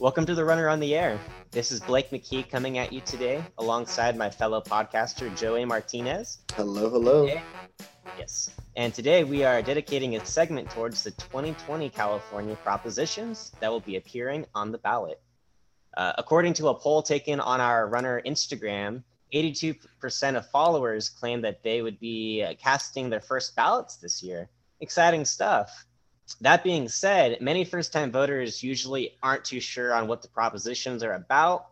Welcome to the Runner on the Air. This is Blake McKee coming at you today alongside my fellow podcaster, Joey Martinez. Hello, hello. Today- yes. And today we are dedicating a segment towards the 2020 California propositions that will be appearing on the ballot. Uh, according to a poll taken on our Runner Instagram, 82% of followers claim that they would be uh, casting their first ballots this year. Exciting stuff. That being said, many first time voters usually aren't too sure on what the propositions are about,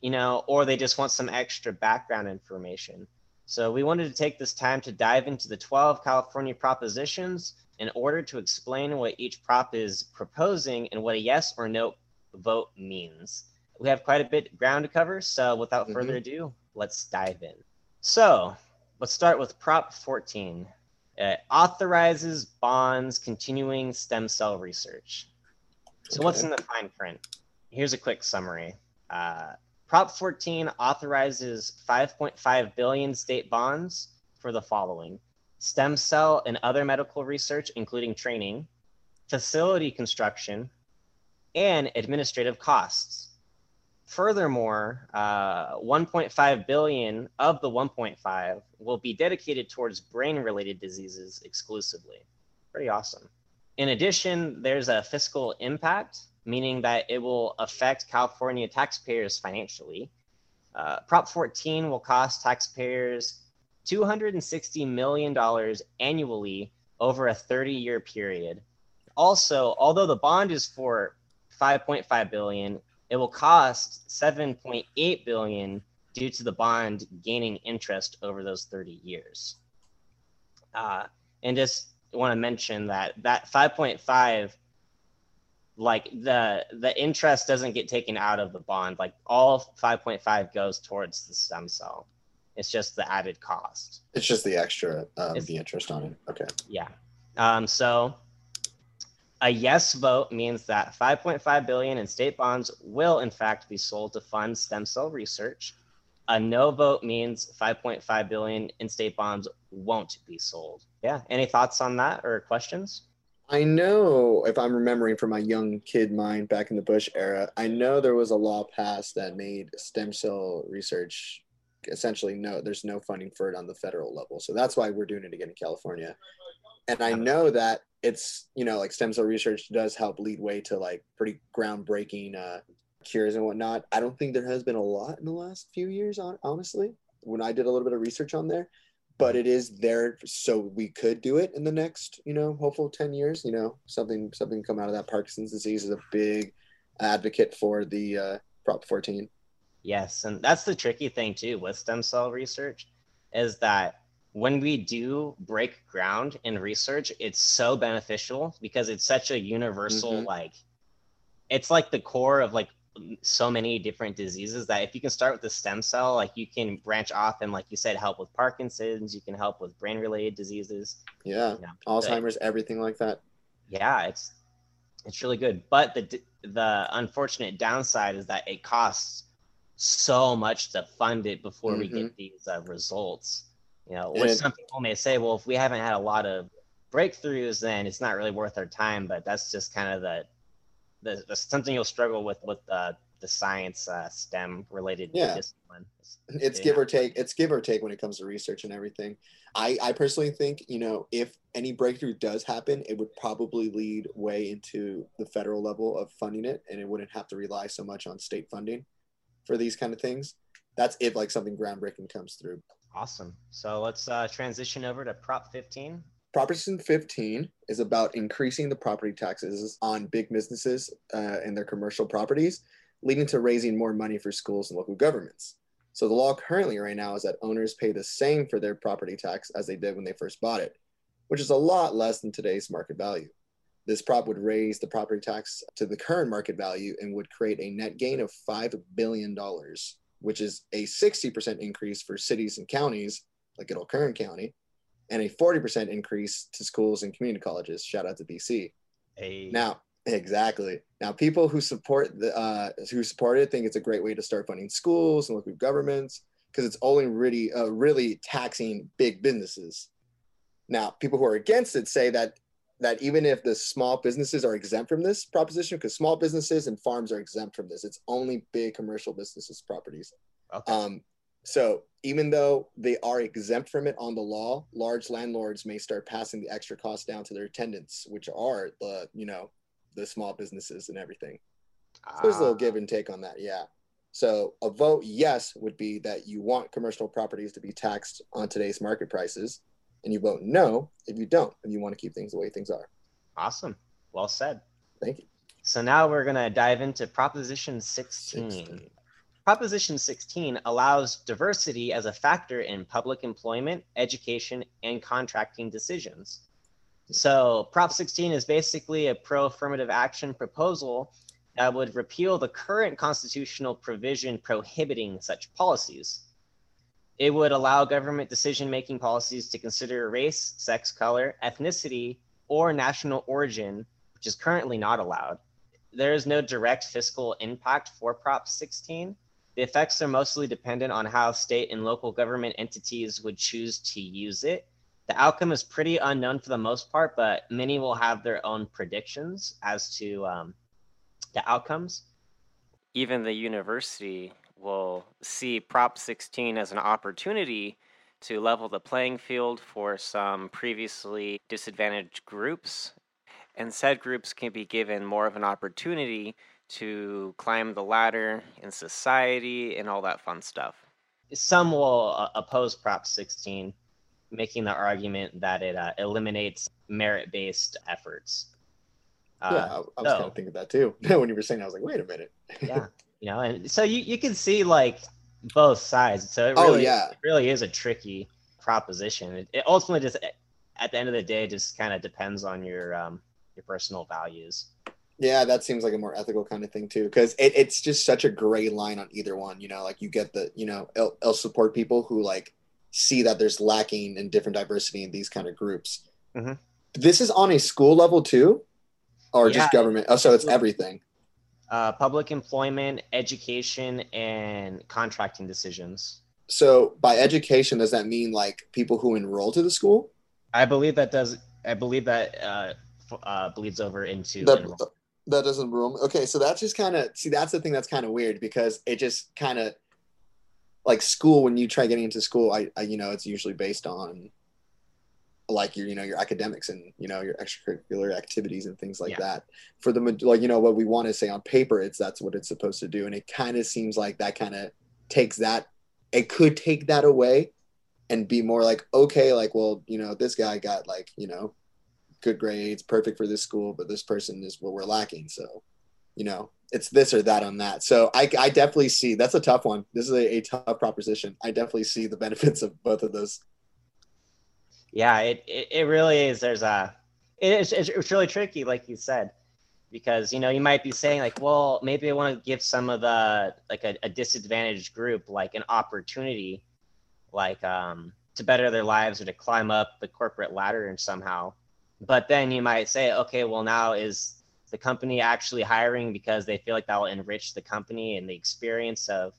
you know, or they just want some extra background information. So we wanted to take this time to dive into the 12 California propositions in order to explain what each prop is proposing and what a yes or no vote means. We have quite a bit of ground to cover, so without Mhm. further ado, let's dive in. So let's start with Prop 14. It authorizes bonds continuing stem cell research. So, what's in the fine print? Here's a quick summary. Uh, Prop 14 authorizes 5.5 billion state bonds for the following stem cell and other medical research, including training, facility construction, and administrative costs. Furthermore, uh, 1.5 billion of the 1.5 will be dedicated towards brain-related diseases exclusively. Pretty awesome. In addition, there's a fiscal impact, meaning that it will affect California taxpayers financially. Uh, Prop 14 will cost taxpayers $260 million annually over a 30-year period. Also, although the bond is for 5.5 billion, it will cost 7.8 billion due to the bond gaining interest over those 30 years. Uh, and just want to mention that that 5.5 like the the interest doesn't get taken out of the bond like all 5.5 goes towards the stem cell it's just the added cost It's just the extra, um, the interest on it. Okay. yeah. Um, so a yes vote means that 5.5 billion in state bonds will in fact be sold to fund stem cell research. A no vote means 5.5 billion in state bonds won't be sold. Yeah. Any thoughts on that or questions? I know if I'm remembering from my young kid mind back in the Bush era, I know there was a law passed that made stem cell research essentially no, there's no funding for it on the federal level. So that's why we're doing it again in California. And I know that it's, you know, like stem cell research does help lead way to like pretty groundbreaking uh, cures and whatnot. I don't think there has been a lot in the last few years, hon- honestly, when I did a little bit of research on there. But it is there so we could do it in the next you know hopeful 10 years you know something something come out of that. Parkinson's disease is a big advocate for the uh, prop 14 Yes, and that's the tricky thing too with stem cell research is that when we do break ground in research, it's so beneficial because it's such a universal Mhm. like it's like the core of like so many different diseases that if you can start with the stem cell, like you can branch off and like you said help with Parkinson's, you can help with brain related diseases. yeah Yeah. alzheimer's everything like that Yeah, it's it's really good. But the the unfortunate downside is that it costs so much to fund it before we get these uh, results. You know, which And- some people may say, well, if we haven't had a lot of breakthroughs, then it's not really worth our time. But that's just kind of the the, the something you'll struggle with with the the science uh, STEM related Yeah. discipline. it's Yeah. give or take it's give or take when it comes to research and everything i i personally think you know if any breakthrough does happen it would probably lead way into the federal level of funding it and it wouldn't have to rely so much on state funding for these kind of things that's if like something groundbreaking comes through Awesome. So let's uh, transition over to Prop 15. Proposition 15 is about increasing the property taxes on big businesses uh, and their commercial properties, leading to raising more money for schools and local governments. So the law currently right now is that owners pay the same for their property tax as they did when they first bought it, which is a lot less than today's market value. This prop would raise the property tax to the current market value and would create a net gain of $5 billion, which is a 60% increase for cities and counties, like old Kern County, and a 40% increase to schools and community colleges. Shout out to BC. A Now, exactly. Now, people who support the uh, who support it think it's a great way to start funding schools and local governments because it's only really uh, really taxing big businesses. Now, people who are against it say that that even if the small businesses are exempt from this proposition, because small businesses and farms are exempt from this, it's only big commercial businesses properties. Okay. Um, so even though they are exempt from it on the law, large landlords may start passing the extra cost down to their tenants, which are the you know the small businesses and everything. So there's a little Ah, give and take on that, yeah. So a vote yes would be that you want commercial properties to be taxed on today's market prices, and you won't know if you don't, if you want to keep things the way things are. awesome. Well said. Thank you. So now we're going to dive into Proposition 16. 16. Proposition 16 allows diversity as a factor in public employment, education, and contracting decisions. So, Prop 16 is basically a pro affirmative action proposal that would repeal the current constitutional provision prohibiting such policies. It would allow government decision making policies to consider race, sex, color, ethnicity, or national origin, which is currently not allowed. There is no direct fiscal impact for Prop 16. The effects are mostly dependent on how state and local government entities would choose to use it. The outcome is pretty unknown for the most part, but many will have their own predictions as to um, the outcomes. even the university will see Prop 16 as an opportunity to level the playing field for some previously disadvantaged groups. And said groups can be given more of an opportunity to climb the ladder in society and all that fun stuff. Some will uh, oppose Prop 16, making the argument that it uh, eliminates merit based efforts. Uh, yeah, I, I was kind so- of thinking that too. when you were saying, I was like, wait a minute. yeah you know and so you, you can see like both sides so it Oh, really yeah. it really is a tricky proposition it, it ultimately just at the end of the day just kind of depends on your um your personal values Yeah, that seems like a more ethical kind of thing too, because it, it's just such a gray line on either one. You know, like you get the, you know, it'll support people who like see that there's lacking in different diversity in these kind of groups. Mhm. This is on a school level too, or just government. Oh, so it's everything. Uh public employment education and contracting decisions So by education, does that mean like people who enroll to the school? i believe that does i believe that uh, f- uh bleeds over into That enroll- that doesn't room. Okay, so that's just kind of see. That's the thing that's kind of weird because it just kind of like school when you try getting into school. I, I you know it's usually based on like your you know your academics and you know your extracurricular activities and things like Yeah. that. For the like you know what we want to say on paper, it's that's what it's supposed to do, and it kind of seems like that kind of takes that. It could take that away and be more like okay, like well you know this guy got like you know good grades, perfect for this school, but this person is what we're lacking. So, you know, it's this or that on that. So I, I definitely see that's a tough one. This is a, a tough proposition. I definitely see the benefits of both of those. Yeah it, it, it really is. There's a it's, it's, really tricky like you said because you know you might be saying like well maybe i want to give some of the like a, a disadvantaged group like an opportunity like um to better their lives or to climb up the corporate ladder and somehow. But then you might say okay well now is the company actually hiring because they feel like that will enrich the company and the experience of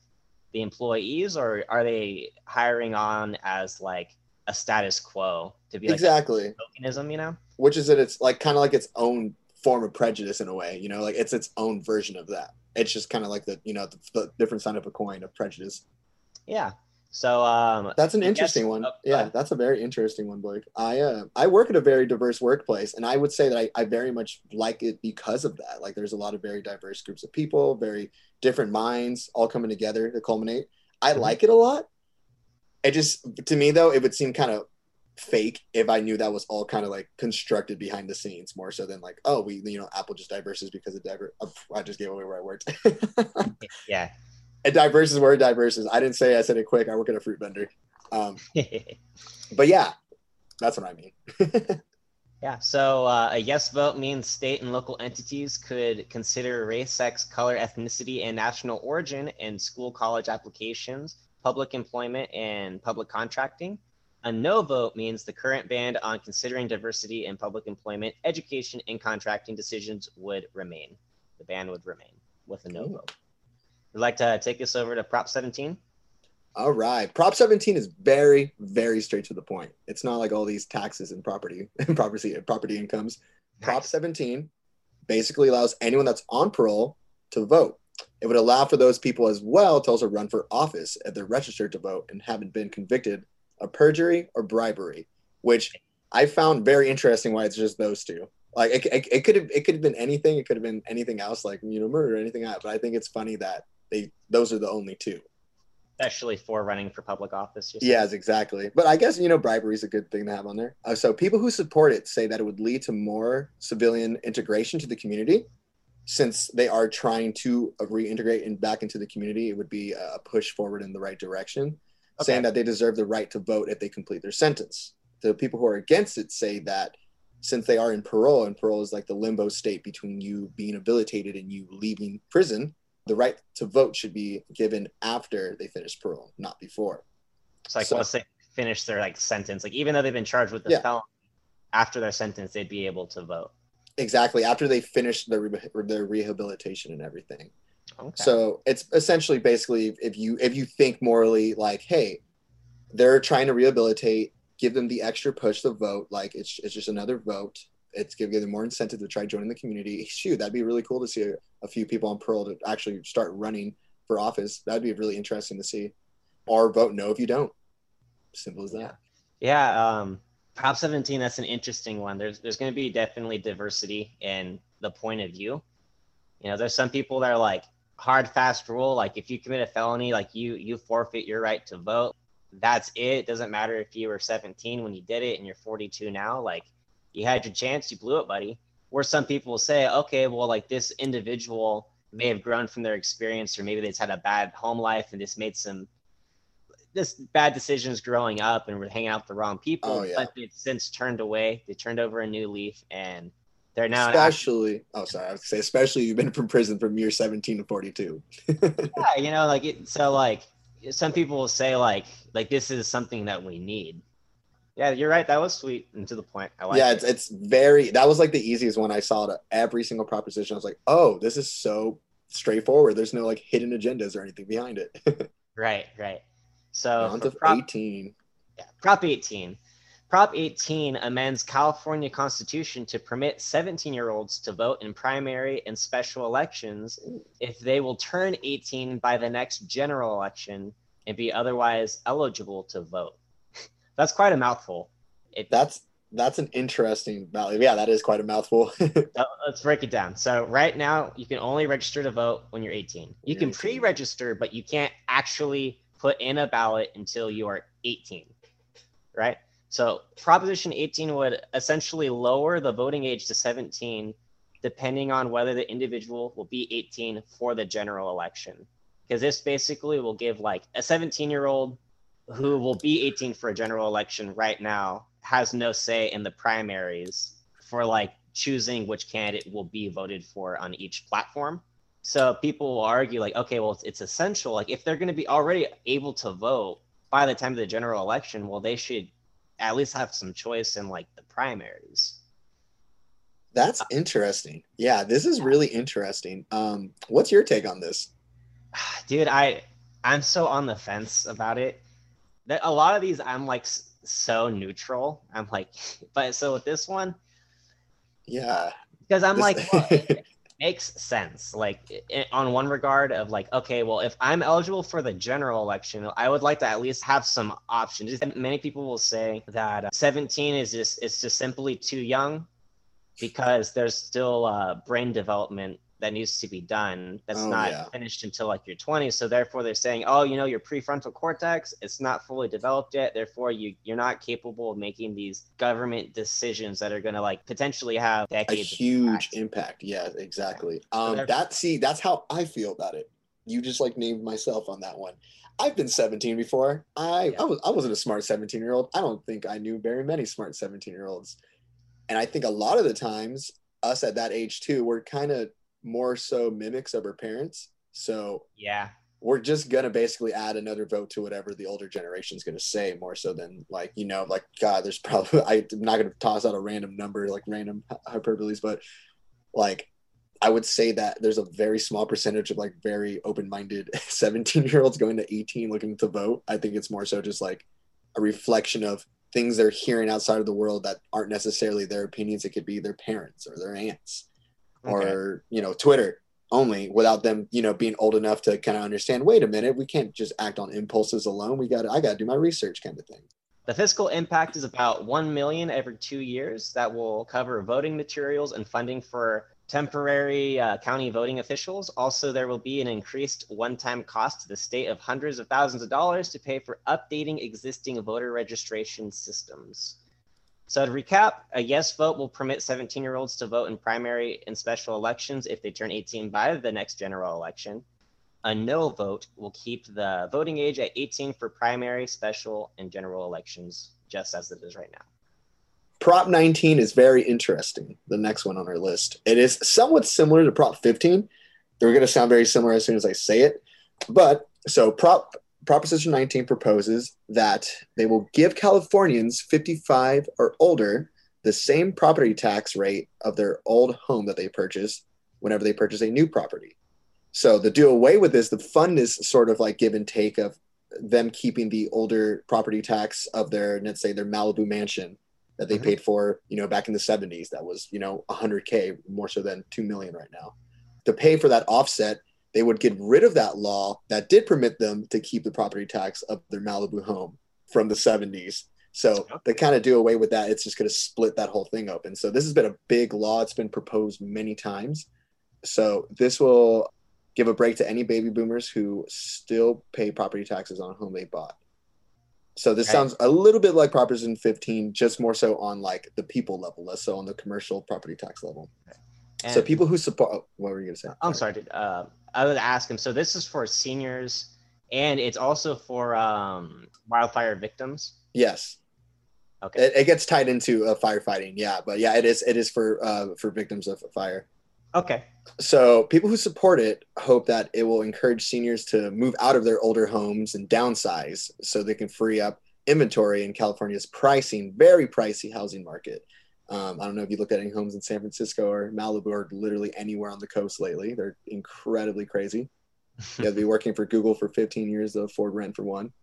the employees or are they hiring on as like a status quo to be like exactly. tokenism you know Which is that it's like kind of like its own form of prejudice in a way, you know, like it's its own version of that. It's just kind of like the, you know, the, the different side of a coin of prejudice. yeah so um That's an I guess- interesting one. oh, yeah, that's a very interesting one, Blake. I uh, I work at a very diverse workplace, and I would say that I, I very much like it because of that. Like, there's a lot of very diverse groups of people, very different minds, all coming together to culminate. I Mhm. like it a lot. It just to me though, it would seem kind of fake if I knew that was all kind of like constructed behind the scenes, more so than like, oh, we you know, Apple just diverses because of diver. I just gave away where I worked. yeah it diverses where it diverses. I didn't say I said it quick. I work at a fruit vendor. Um, but yeah, that's what I mean. yeah so uh, a yes vote means state and local entities could consider race sex color ethnicity and national origin in school college applications public employment and public contracting a no vote means the current ban on considering diversity in public employment education and contracting decisions would remain the ban would remain with a no Ooh. vote would like to take us over to prop 17 All right. Prop 17 is very, very straight to the point. It's not like all these taxes and property and property property incomes. Prop 17 basically allows anyone that's on parole to vote. It would allow for those people as well to also run for office if they're registered to vote and haven't been convicted of perjury or bribery, which I found very interesting why it's just those two. Like it, it, it could have it could have been anything. It could have been anything else, like you know, murder or anything else. But I think it's funny that they those are the only two. Especially for running for public office. Yes, exactly. But I guess you know bribery is a good thing to have on there. Uh, so people who support it say that it would lead to more civilian integration to the community, since they are trying to uh, reintegrate and back into the community. It would be a push forward in the right direction, okay. saying that they deserve the right to vote if they complete their sentence. The people who are against it say that since they are in parole, and parole is like the limbo state between you being habilitated and you leaving prison, the right to vote should be given after they finish parole, not before. So like so, once they finish their like sentence, like even though they've been charged with the yeah. felony, after their sentence, they'd be able to vote. Exactly after they finish their their rehabilitation and everything. Okay. So it's essentially basically if you if you think morally like, hey, they're trying to rehabilitate give them the extra push to vote. Like it's it's just another vote. It's giving them more incentive to try joining the community. Shoot, that'd be really cool to see a, a few people on parole to actually start running for office. That'd be really interesting to see. Or vote no if you don't. Simple as that. Yeah. yeah um, Prop 17, that's an interesting one. There's there's going to be definitely diversity in the point of view. You know, there's some people that are like hard fast rule. Like if you commit a felony, like you you forfeit your right to vote that's it. It doesn't matter if you were 17 when you did it and you're 42 now. Like you had your chance, you blew it, buddy. Where some people will say, okay, well, like this individual may have grown from their experience, or maybe they've had a bad home life and just made some just bad decisions growing up and were hanging out with the wrong people. Oh, yeah. But they've since turned away. They turned over a new leaf and they're now especially oh sorry i was say especially you've been from prison from year 17 to 42 yeah you know like it so like some people will say like like this is something that we need. Yeah, you're right. That was sweet and to the point. I like. Yeah, it's it's very. That was like the easiest one I saw to every single proposition. I was like, oh, this is so straightforward. There's no like hidden agendas or anything behind it. right, right. So prop, 18. Yeah, Prop 18. Prop 18 amends California Constitution to permit 17 year olds to vote in primary and special elections if they will turn 18 by the next general election and be otherwise eligible to vote. that's quite a mouthful. It, that's that's an interesting value. Yeah, that is quite a mouthful. let's break it down. So right now, you can only register to vote when you're 18. You can pre-register, but you can't actually put in a ballot until you are 18. Right? So Proposition 18 would essentially lower the voting age to 17, depending on whether the individual will be 18 for the general election. Because this basically will give like a 17 year old who will be 18 for a general election right now has no say in the primaries for like choosing which candidate will be voted for on each platform. So people will argue like, okay, well, it's, it's essential. Like if they're going to be already able to vote by the time of the general election, well, they should at least have some choice in like the primaries. That's interesting. Yeah, this is really interesting. Um, what's your take on this? Dude, I I'm so on the fence about it. That a lot of these I'm like so neutral. I'm like, but so with this one, yeah, because I'm this... like, well, makes sense. Like on one regard of like, okay, well, if I'm eligible for the general election, I would like to at least have some options. Many people will say that uh, 17 is just it's just simply too young because there's still uh, brain development that needs to be done that's oh, not yeah. finished until like your 20s so therefore they're saying oh you know your prefrontal cortex it's not fully developed yet therefore you you're not capable of making these government decisions that are going to like potentially have a huge impact yeah exactly um so that see that's how i feel about it you just like named myself on that one I've been 17 before. I, yeah. I was I wasn't a smart 17 year old. I don't think I knew very many smart 17 year olds. And I think a lot of the times us at that age too, we're kind of more so mimics of her parents. So yeah, we're just gonna basically add another vote to whatever the older generation is gonna say, more so than like you know, like God, there's probably I'm not gonna toss out a random number like random hyperboles, but like I would say that there's a very small percentage of like very open-minded 17 year olds going to 18 looking to vote. I think it's more so just like a reflection of things they're hearing outside of the world that aren't necessarily their opinions. It could be their parents or their aunts okay. or, you know, Twitter only without them, you know, being old enough to kind of understand, wait a minute, we can't just act on impulses alone. We got I got to do my research kind of thing. The fiscal impact is about 1 million every 2 years that will cover voting materials and funding for temporary uh, county voting officials. Also, there will be an increased one time cost to the state of hundreds of thousands of dollars to pay for updating existing voter registration systems. So, to recap, a yes vote will permit 17 year olds to vote in primary and special elections if they turn 18 by the next general election. A no vote will keep the voting age at 18 for primary, special, and general elections, just as it is right now. Prop 19 is very interesting. The next one on our list. It is somewhat similar to Prop 15. They're going to sound very similar as soon as I say it. But so Prop Proposition 19 proposes that they will give Californians 55 or older the same property tax rate of their old home that they purchased whenever they purchase a new property. So the do away with this, the fun is sort of like give and take of them keeping the older property tax of their, let's say, their Malibu mansion that they mm-hmm. paid for, you know, back in the 70s. That was, you know, 100K more so than 2 million right now. To pay for that offset, they would get rid of that law that did permit them to keep the property tax of their Malibu home from the 70s. So they kind of do away with that. It's just going to split that whole thing open. So this has been a big law. It's been proposed many times. So this will give a break to any baby boomers who still pay property taxes on a home they bought. So this right. sounds a little bit like Proposition 15, just more so on like the people level, less so on the commercial property tax level. And so people who support, oh, what were you going to say? I'm sorry, dude. Uh, I would ask him. So this is for seniors, and it's also for um, wildfire victims. Yes. Okay. It, it gets tied into uh, firefighting, yeah, but yeah, it is. It is for uh, for victims of fire. Okay. So people who support it hope that it will encourage seniors to move out of their older homes and downsize so they can free up inventory in California's pricing, very pricey housing market. Um, I don't know if you looked at any homes in San Francisco or Malibu or literally anywhere on the coast lately. They're incredibly crazy. You have to be working for Google for 15 years to afford rent for one.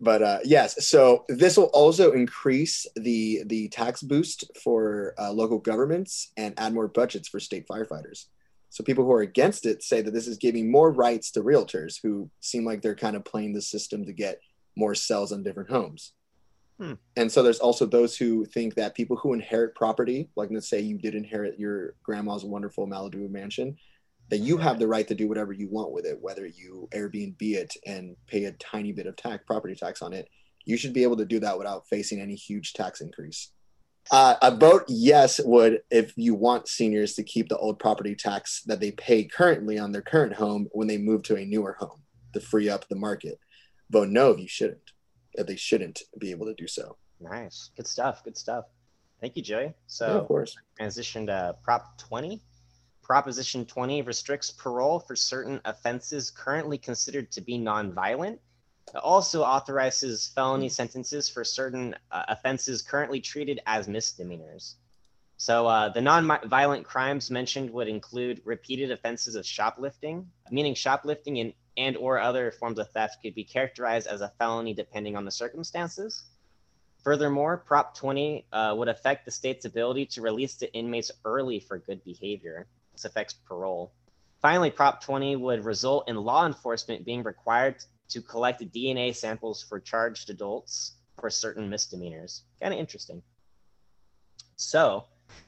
But uh, yes, so this will also increase the the tax boost for uh, local governments and add more budgets for state firefighters. So people who are against it say that this is giving more rights to realtors who seem like they're kind of playing the system to get more sales on different homes. Hmm. And so there's also those who think that people who inherit property, like let's say you did inherit your grandma's wonderful Malibu mansion, that you have the right to do whatever you want with it, whether you Airbnb it and pay a tiny bit of tax, property tax on it. You should be able to do that without facing any huge tax increase. Uh, a vote yes would if you want seniors to keep the old property tax that they pay currently on their current home when they move to a newer home to free up the market. Vote no if you shouldn't, they shouldn't be able to do so. Nice, good stuff, good stuff. Thank you, Joey. So, yeah, of course. Transition to Prop 20. Proposition 20 restricts parole for certain offenses currently considered to be nonviolent. It also authorizes felony sentences for certain uh, offenses currently treated as misdemeanors. So uh, the non-violent crimes mentioned would include repeated offenses of shoplifting, meaning shoplifting and, and or other forms of theft could be characterized as a felony depending on the circumstances. Furthermore, Prop 20 uh, would affect the state's ability to release the inmates early for good behavior. This affects parole. Finally, Prop 20 would result in law enforcement being required to collect DNA samples for charged adults for certain misdemeanors. Kind of interesting. So,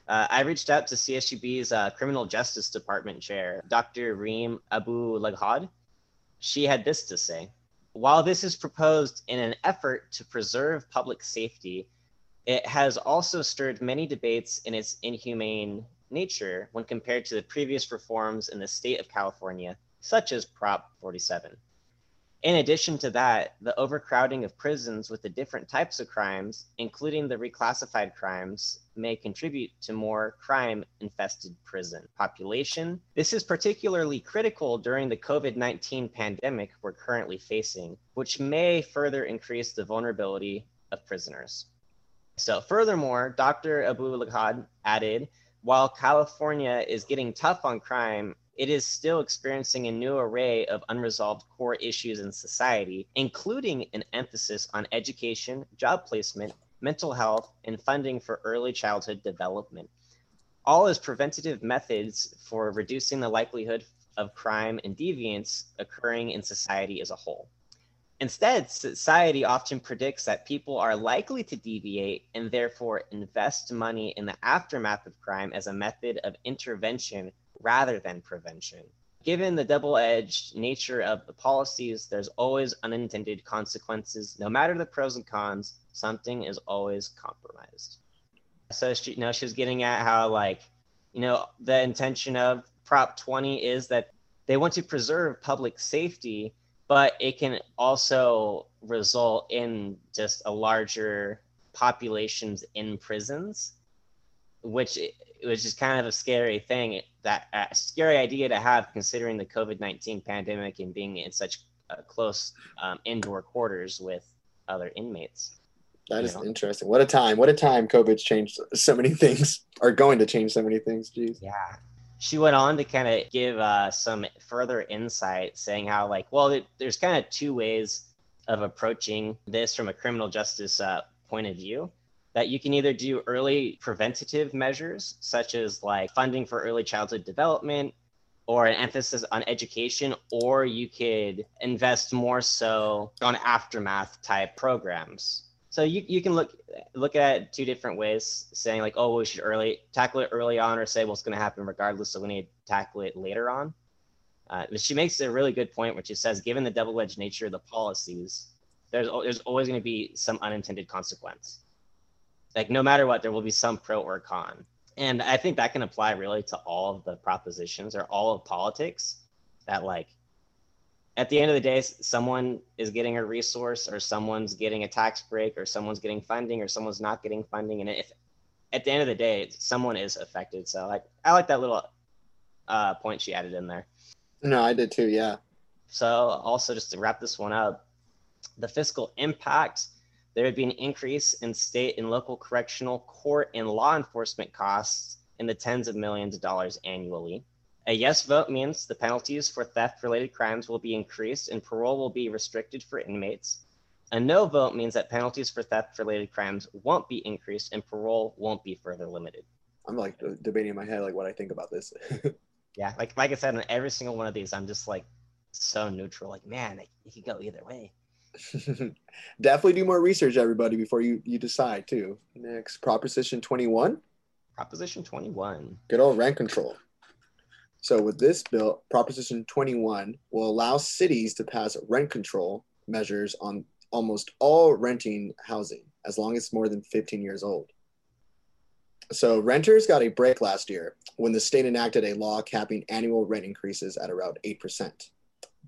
uh, I reached out to CSUB's uh, Criminal Justice Department chair, Dr. Reem Abu-Lughod. She had this to say While this is proposed in an effort to preserve public safety, it has also stirred many debates in its inhumane nature when compared to the previous reforms in the state of California, such as Prop 47. In addition to that, the overcrowding of prisons with the different types of crimes, including the reclassified crimes, may contribute to more crime infested prison population. This is particularly critical during the COVID 19 pandemic we're currently facing, which may further increase the vulnerability of prisoners. So, furthermore, Dr. Abu-Lughod added while California is getting tough on crime, it is still experiencing a new array of unresolved core issues in society, including an emphasis on education, job placement, mental health, and funding for early childhood development. All as preventative methods for reducing the likelihood of crime and deviance occurring in society as a whole. Instead, society often predicts that people are likely to deviate and therefore invest money in the aftermath of crime as a method of intervention rather than prevention. Given the double edged nature of the policies, there's always unintended consequences. No matter the pros and cons, something is always compromised. So she, you know, she was getting at how, like, you know, the intention of Prop 20 is that they want to preserve public safety, but it can also result in just a larger populations in prisons, which was just kind of a scary thing. That a scary idea to have, considering the COVID nineteen pandemic and being in such uh, close um, indoor quarters with other inmates. That is know? interesting. What a time! What a time! COVID's changed so many things, are going to change so many things. Jeez. Yeah, she went on to kind of give uh, some further insight, saying how, like, well, it, there's kind of two ways of approaching this from a criminal justice uh, point of view. That you can either do early preventative measures, such as like funding for early childhood development or an emphasis on education, or you could invest more so on aftermath type programs so you, you can look look at two different ways, saying like, oh, we should early tackle it early on, or say, well, it's going to happen regardless, so we need to tackle it later on. Uh, but she makes a really good point, where she says, given the double-edged nature of the policies, there's there's always going to be some unintended consequence. Like no matter what, there will be some pro or con, and I think that can apply really to all of the propositions or all of politics. That like at the end of the day, someone is getting a resource or someone's getting a tax break or someone's getting funding or someone's not getting funding. And if at the end of the day, someone is affected. So like, I like that little uh, point she added in there. No, I did too. Yeah. So also just to wrap this one up, the fiscal impact, there would be an increase in state and local correctional court and law enforcement costs in the tens of millions of dollars annually. A yes vote means the penalties for theft related crimes will be increased and parole will be restricted for inmates. A no vote means that penalties for theft related crimes won't be increased and parole won't be further limited. I'm like debating in my head like what I think about this. yeah, like like I said, on every single one of these, I'm just like so neutral. Like, man, it could go either way. Definitely do more research, everybody, before you you decide too. Next, Proposition 21. Proposition 21. Good old rent control. So with this bill, Proposition 21 will allow cities to pass rent control measures on almost all renting housing as long as it's more than 15 years old. So renters got a break last year when the state enacted a law capping annual rent increases at around 8%.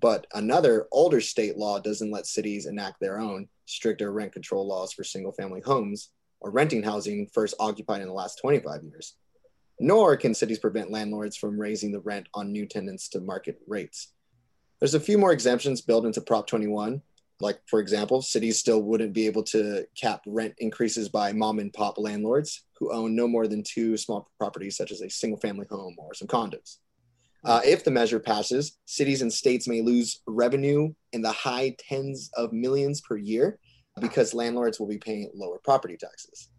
But another older state law doesn't let cities enact their own stricter rent control laws for single family homes or renting housing first occupied in the last 25 years nor can cities prevent landlords from raising the rent on new tenants to market rates. There's a few more exemptions built into Prop 21. Like, for example, cities still wouldn't be able to cap rent increases by mom and pop landlords who own no more than two small properties, such as a single family home or some condos. Uh, if the measure passes, cities and states may lose revenue in the high tens of millions per year because landlords will be paying lower property taxes.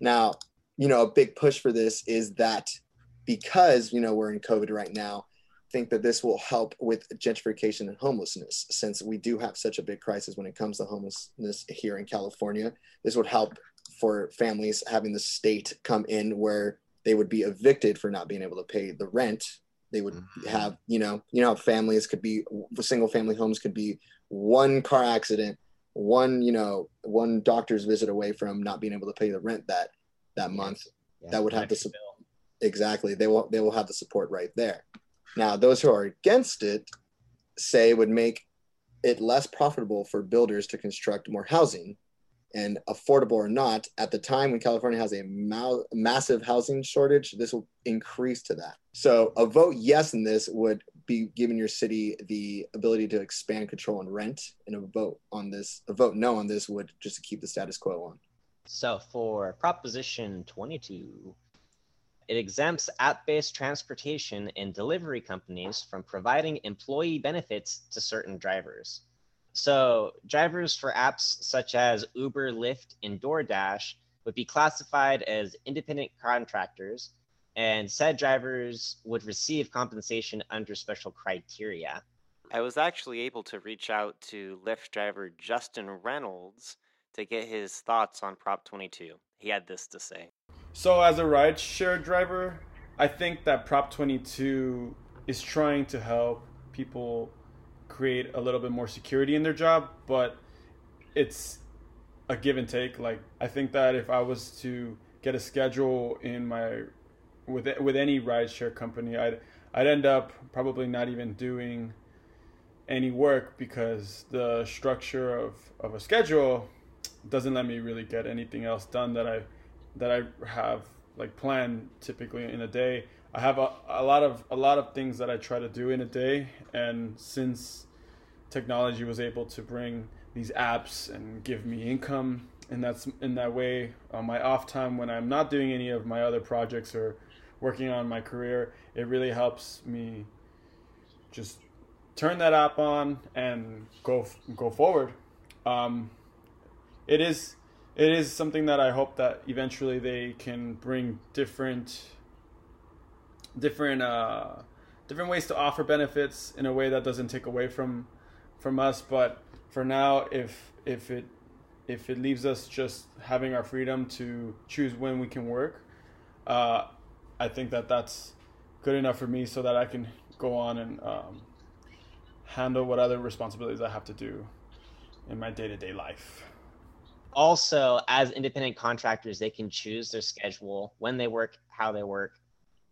Now, you know, a big push for this is that because, you know, we're in COVID right now, think that this will help with gentrification and homelessness since we do have such a big crisis when it comes to homelessness here in California. This would help for families having the state come in where they would be evicted for not being able to pay the rent. They would mm-hmm. have, you know, you know, families could be single family homes could be one car accident, one, you know, one doctor's visit away from not being able to pay the rent that that month. Yeah, that would have the support exactly. They will they will have the support right there. Now those who are against it say would make it less profitable for builders to construct more housing and affordable or not at the time when california has a ma- massive housing shortage this will increase to that so a vote yes in this would be giving your city the ability to expand control and rent and a vote on this a vote no on this would just keep the status quo on so for Proposition 22, It exempts app based transportation and delivery companies from providing employee benefits to certain drivers. So, drivers for apps such as Uber, Lyft, and DoorDash would be classified as independent contractors, and said drivers would receive compensation under special criteria. I was actually able to reach out to Lyft driver Justin Reynolds to get his thoughts on Prop 22. He had this to say. So, as a rideshare driver, I think that Prop 22 is trying to help people create a little bit more security in their job, but it's a give and take. Like, I think that if I was to get a schedule in my with with any rideshare company, I'd I'd end up probably not even doing any work because the structure of, of a schedule doesn't let me really get anything else done that I that I have like planned typically in a day. I have a, a lot of a lot of things that I try to do in a day, and since technology was able to bring these apps and give me income, and that's in that way on my off time when I'm not doing any of my other projects or working on my career, it really helps me just turn that app on and go go forward. Um, it is it is something that I hope that eventually they can bring different different uh, different ways to offer benefits in a way that doesn't take away from from us. But for now, if if it if it leaves us just having our freedom to choose when we can work, uh, I think that that's good enough for me so that I can go on and um, handle what other responsibilities I have to do in my day to day life also as independent contractors they can choose their schedule when they work how they work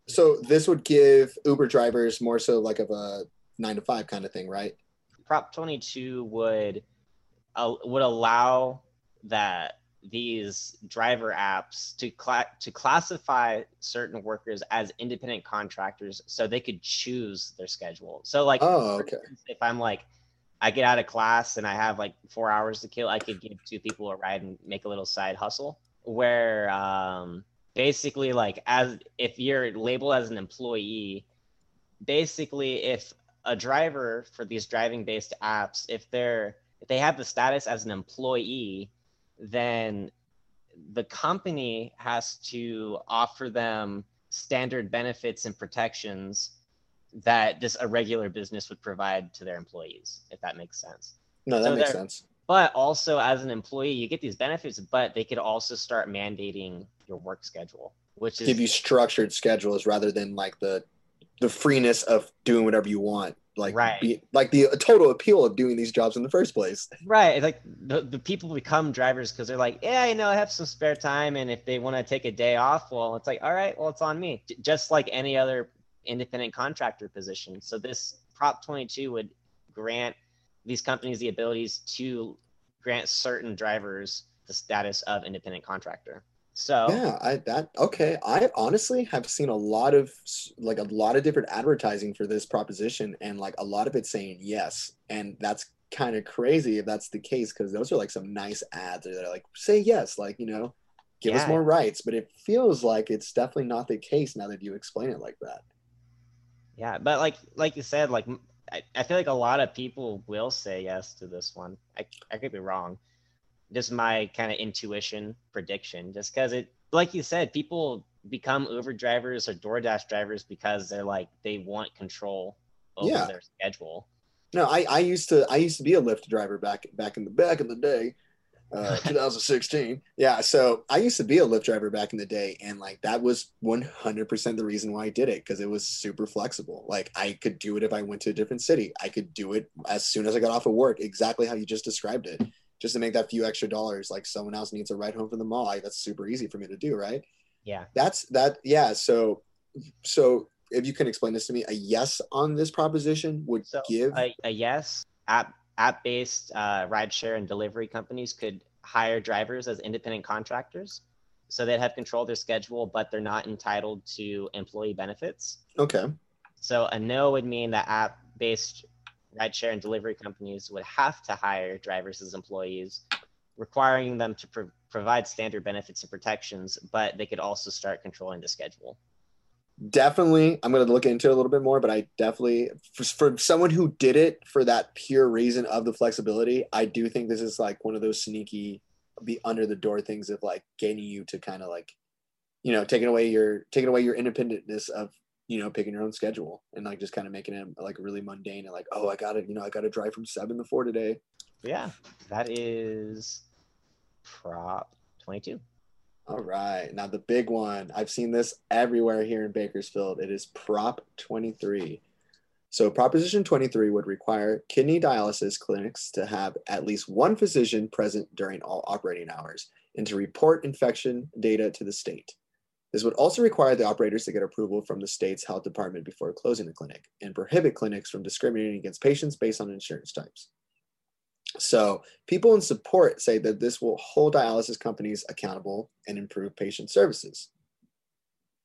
so this would give uber drivers more so like of a nine to five kind of thing right prop 22 would uh, would allow that these driver apps to cla- to classify certain workers as independent contractors so they could choose their schedule so like oh okay if i'm like I get out of class and I have like four hours to kill, I could give two people a ride and make a little side hustle. Where um, basically, like, as if you're labeled as an employee, basically, if a driver for these driving based apps, if they're if they have the status as an employee, then the company has to offer them standard benefits and protections that just a regular business would provide to their employees, if that makes sense. No, that so makes sense. But also, as an employee, you get these benefits, but they could also start mandating your work schedule, which is give you structured schedules rather than like the the freeness of doing whatever you want like right. Be, like the total appeal of doing these jobs in the first place. Right. Like the, the people become drivers because they're like, yeah, you know, I have some spare time. And if they want to take a day off, well, it's like, all right, well, it's on me. Just like any other independent contractor position. So this Prop 22 would grant these companies the abilities to grant certain drivers the status of independent contractor. So yeah, I that okay. I honestly have seen a lot of like a lot of different advertising for this proposition, and like a lot of it saying yes, and that's kind of crazy if that's the case because those are like some nice ads that are like say yes, like you know, give yeah. us more rights. But it feels like it's definitely not the case now that you explain it like that. Yeah, but like like you said, like I, I feel like a lot of people will say yes to this one. I I could be wrong. Just my kind of intuition prediction, just because it, like you said, people become Uber drivers or DoorDash drivers because they're like they want control over yeah. their schedule. No, I, I used to I used to be a Lyft driver back back in the back in the day, uh, 2016. Yeah, so I used to be a Lyft driver back in the day, and like that was 100% the reason why I did it because it was super flexible. Like I could do it if I went to a different city. I could do it as soon as I got off of work, exactly how you just described it, just to make that few extra dollars. Like someone else needs a ride home from the mall. I, that's super easy for me to do, right? Yeah. That's that. Yeah. So, so if you can explain this to me, a yes on this proposition would so give a, a yes. App app-based uh, rideshare and delivery companies could hire drivers as independent contractors so they'd have control of their schedule but they're not entitled to employee benefits okay so a no would mean that app-based rideshare and delivery companies would have to hire drivers as employees requiring them to pro- provide standard benefits and protections but they could also start controlling the schedule. Definitely i'm going to look into it a little bit more but i definitely for, for someone who did it for that pure reason of the flexibility i do think this is like one of those sneaky be under the door things of like getting you to kind of like you know taking away your taking away your independentness of you know picking your own schedule and like just kind of making it like really mundane and like oh i gotta you know i gotta drive from seven to four today Yeah, that is prop 22. All right. Now the big one. I've seen this everywhere here in Bakersfield. It is Prop 23. So Proposition 23 would require kidney dialysis clinics to have at least one physician present during all operating hours and to report infection data to the state. This would also require the operators to get approval from the state's health department before closing the clinic and prohibit clinics from discriminating against patients based on insurance types. So people in support say that this will hold dialysis companies accountable and improve patient services.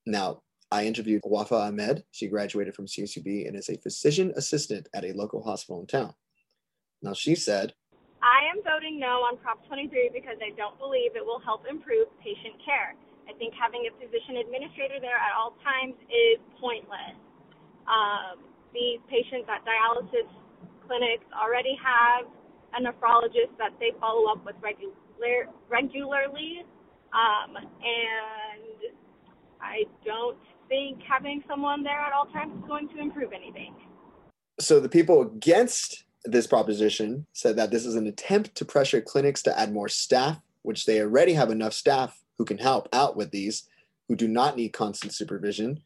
Now, I interviewed Wafa Ahmed. She graduated from CSUB and is a physician assistant at a local hospital in town. Now, she said, I am voting no on Prop 23 because I don't believe it will help improve patient care. I think having a physician administrator there at all times is pointless. Um, these patients at dialysis clinics already have a nephrologist that they follow up with regular, regularly, um, and I don't think having someone there at all times is going to improve anything. so the people against this proposition said that this is an attempt to pressure clinics to add more staff, which they already have enough staff who can help out with these, who do not need constant supervision.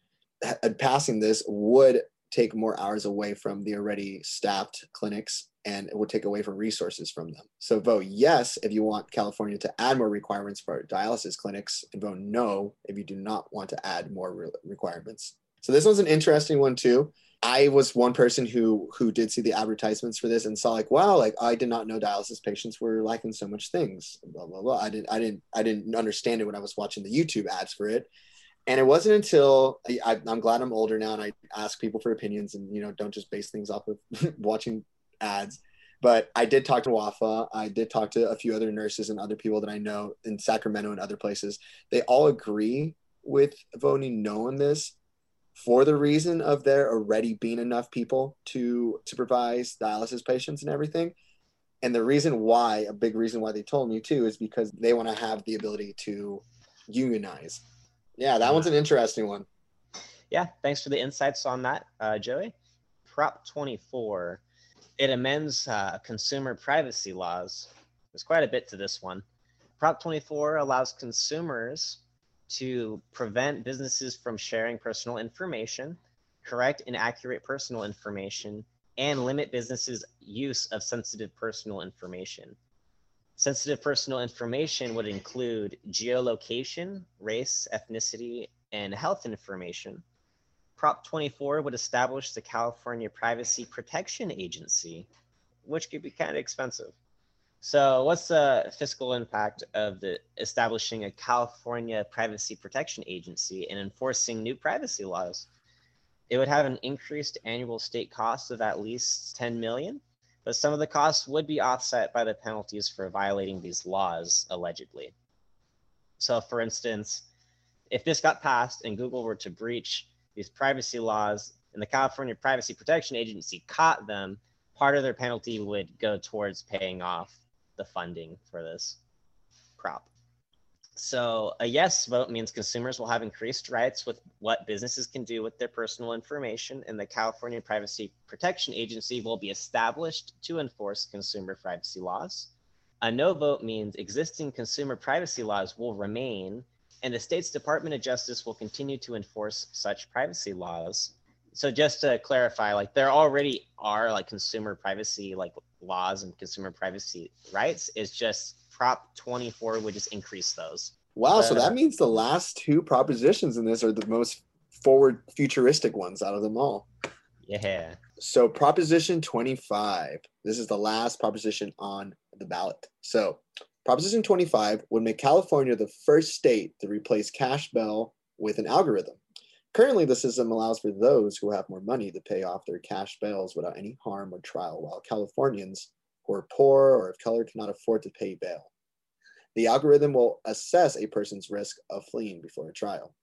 Passing this would take more hours away from the already staffed clinics and it would take away from resources from them. So vote yes if you want California to add more requirements for dialysis clinics, and vote no if you do not want to add more re- requirements. So this one's an interesting one too. I was one person who who did see the advertisements for this and saw like, wow, like I did not know dialysis patients were lacking so much things. Blah blah blah. I didn't I didn't I didn't understand it when I was watching the YouTube ads for it. And it wasn't until I, I'm glad I'm older now and I ask people for opinions and you know don't just base things off of watching ads. But I did talk to Wafa. I did talk to a few other nurses and other people that I know in Sacramento and other places. They all agree with voting no on this for the reason of there already being enough people to supervise dialysis patients and everything. And the reason why, a big reason why they told me too, is because they want to have the ability to unionize. Yeah, that one's an interesting one. Yeah, thanks for the insights on that, uh, Joey. Prop 24, it amends uh, consumer privacy laws. There's quite a bit to this one. Prop 24 allows consumers to prevent businesses from sharing personal information, correct and accurate personal information, and limit businesses' use of sensitive personal information. Sensitive personal information would include geolocation, race, ethnicity, and health information. Prop 24 would establish the California Privacy Protection Agency, which could be kind of expensive. So, what's the fiscal impact of the establishing a California Privacy Protection Agency and enforcing new privacy laws? It would have an increased annual state cost of at least 10 million, but some of the costs would be offset by the penalties for violating these laws allegedly. So, for instance, if this got passed and Google were to breach these privacy laws and the California Privacy Protection Agency caught them, part of their penalty would go towards paying off the funding for this prop. So a yes vote means consumers will have increased rights with what businesses can do with their personal information, and the California Privacy Protection Agency will be established to enforce consumer privacy laws. A no vote means existing consumer privacy laws will remain, and the state's Department of Justice will continue to enforce such privacy laws. So just to clarify, like there already are like consumer privacy like laws and consumer privacy rights. It's just Prop 24 would just increase those. Wow, so Uh, that means the last two propositions in this are the most forward futuristic ones out of them all. Yeah. So Proposition 25. This is the last proposition on the ballot. So Proposition 25 would make California the first state to replace cash bail with an algorithm. Currently, the system allows for those who have more money to pay off their cash bails without any harm or trial, while Californians who are poor or of color cannot afford to pay bail. The algorithm will assess a person's risk of fleeing before a trial.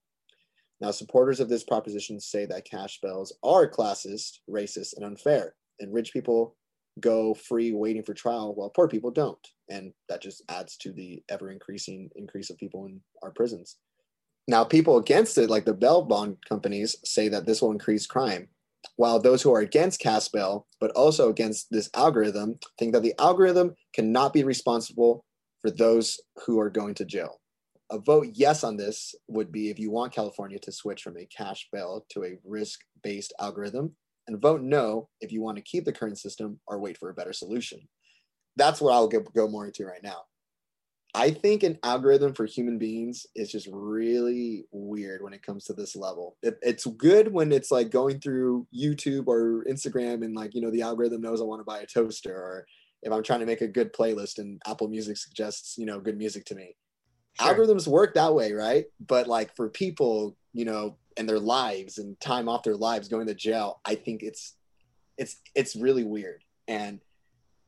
Now, supporters of this proposition say that cash bails are classist, racist, and unfair, and rich people go free waiting for trial while poor people don't. And that just adds to the ever increasing increase of people in our prisons. Now, people against it, like the bail bond companies, say that this will increase crime, while those who are against cash bail, but also against this algorithm, think that the algorithm cannot be responsible for those who are going to jail. A vote yes on this would be if you want California to switch from a cash bail to a risk based algorithm, and vote no if you want to keep the current system or wait for a better solution. That's what I'll go, go more into right now. I think an algorithm for human beings is just really weird when it comes to this level. It, it's good when it's like going through YouTube or Instagram and like, you know, the algorithm knows I want to buy a toaster or if I'm trying to make a good playlist and Apple Music suggests, you know, good music to me. Sure. Algorithms work that way, right? But like for people, you know, and their lives and time off their lives going to jail, I think it's it's it's really weird. And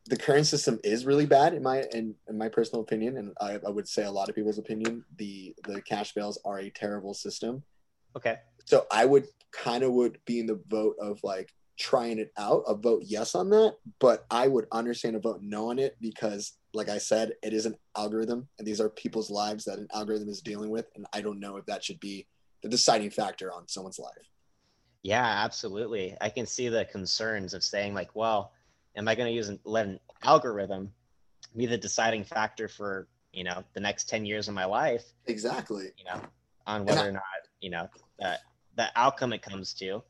the current system is really bad in my in, in my personal opinion, and I, I would say a lot of people's opinion. The the cash bails are a terrible system. Okay. So I would kind of would be in the vote of like trying it out, a vote yes on that, but I would understand a vote no on it because, like I said, it is an algorithm, and these are people's lives that an algorithm is dealing with, and I don't know if that should be the deciding factor on someone's life. Yeah, absolutely. I can see the concerns of saying like, well, am I going to use an, let an algorithm be the deciding factor for you know the next 10 years of my life? Exactly. You know on whether I, or not you know that the outcome it comes to.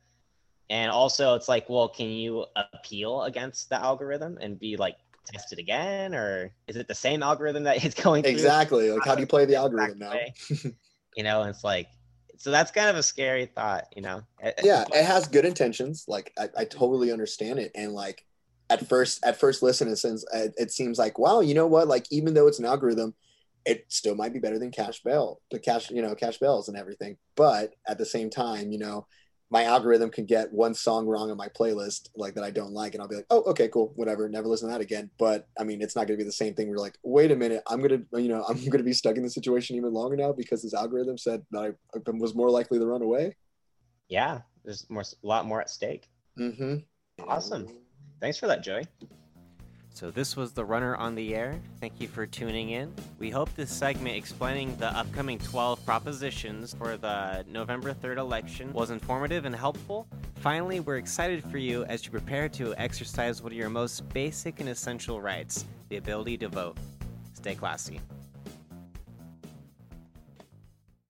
And also it's like well can you appeal against the algorithm and be like tested again? Or is it the same algorithm that it's going exactly. Like how do you play the algorithm now? You know it's like so that's kind of a scary thought you know? Yeah it has good intentions. Like I, I totally understand it. And like at first at first listen it seems it seems like wow you know what? Like even though it's an algorithm it still might be better than cash bail the cash you know cash bails and everything. But at the same time you know my algorithm can get one song wrong on my playlist like that i don't like and i'll be like oh okay cool whatever never listen to that again. But i mean it's not going to be the same thing we're like wait a minute i'm going to you know i'm going to be stuck in the situation even longer now because this algorithm said that i, I was more likely to run away? Yeah there's more a lot more at stake. Mm-hmm. awesome Thanks for that, Joey. So, this was The Runner on the Air. Thank you for tuning in. We hope this segment explaining the upcoming 12 propositions for the November 3rd election was informative and helpful. Finally, we're excited for you as you prepare to exercise one of your most basic and essential rights the ability to vote. Stay classy.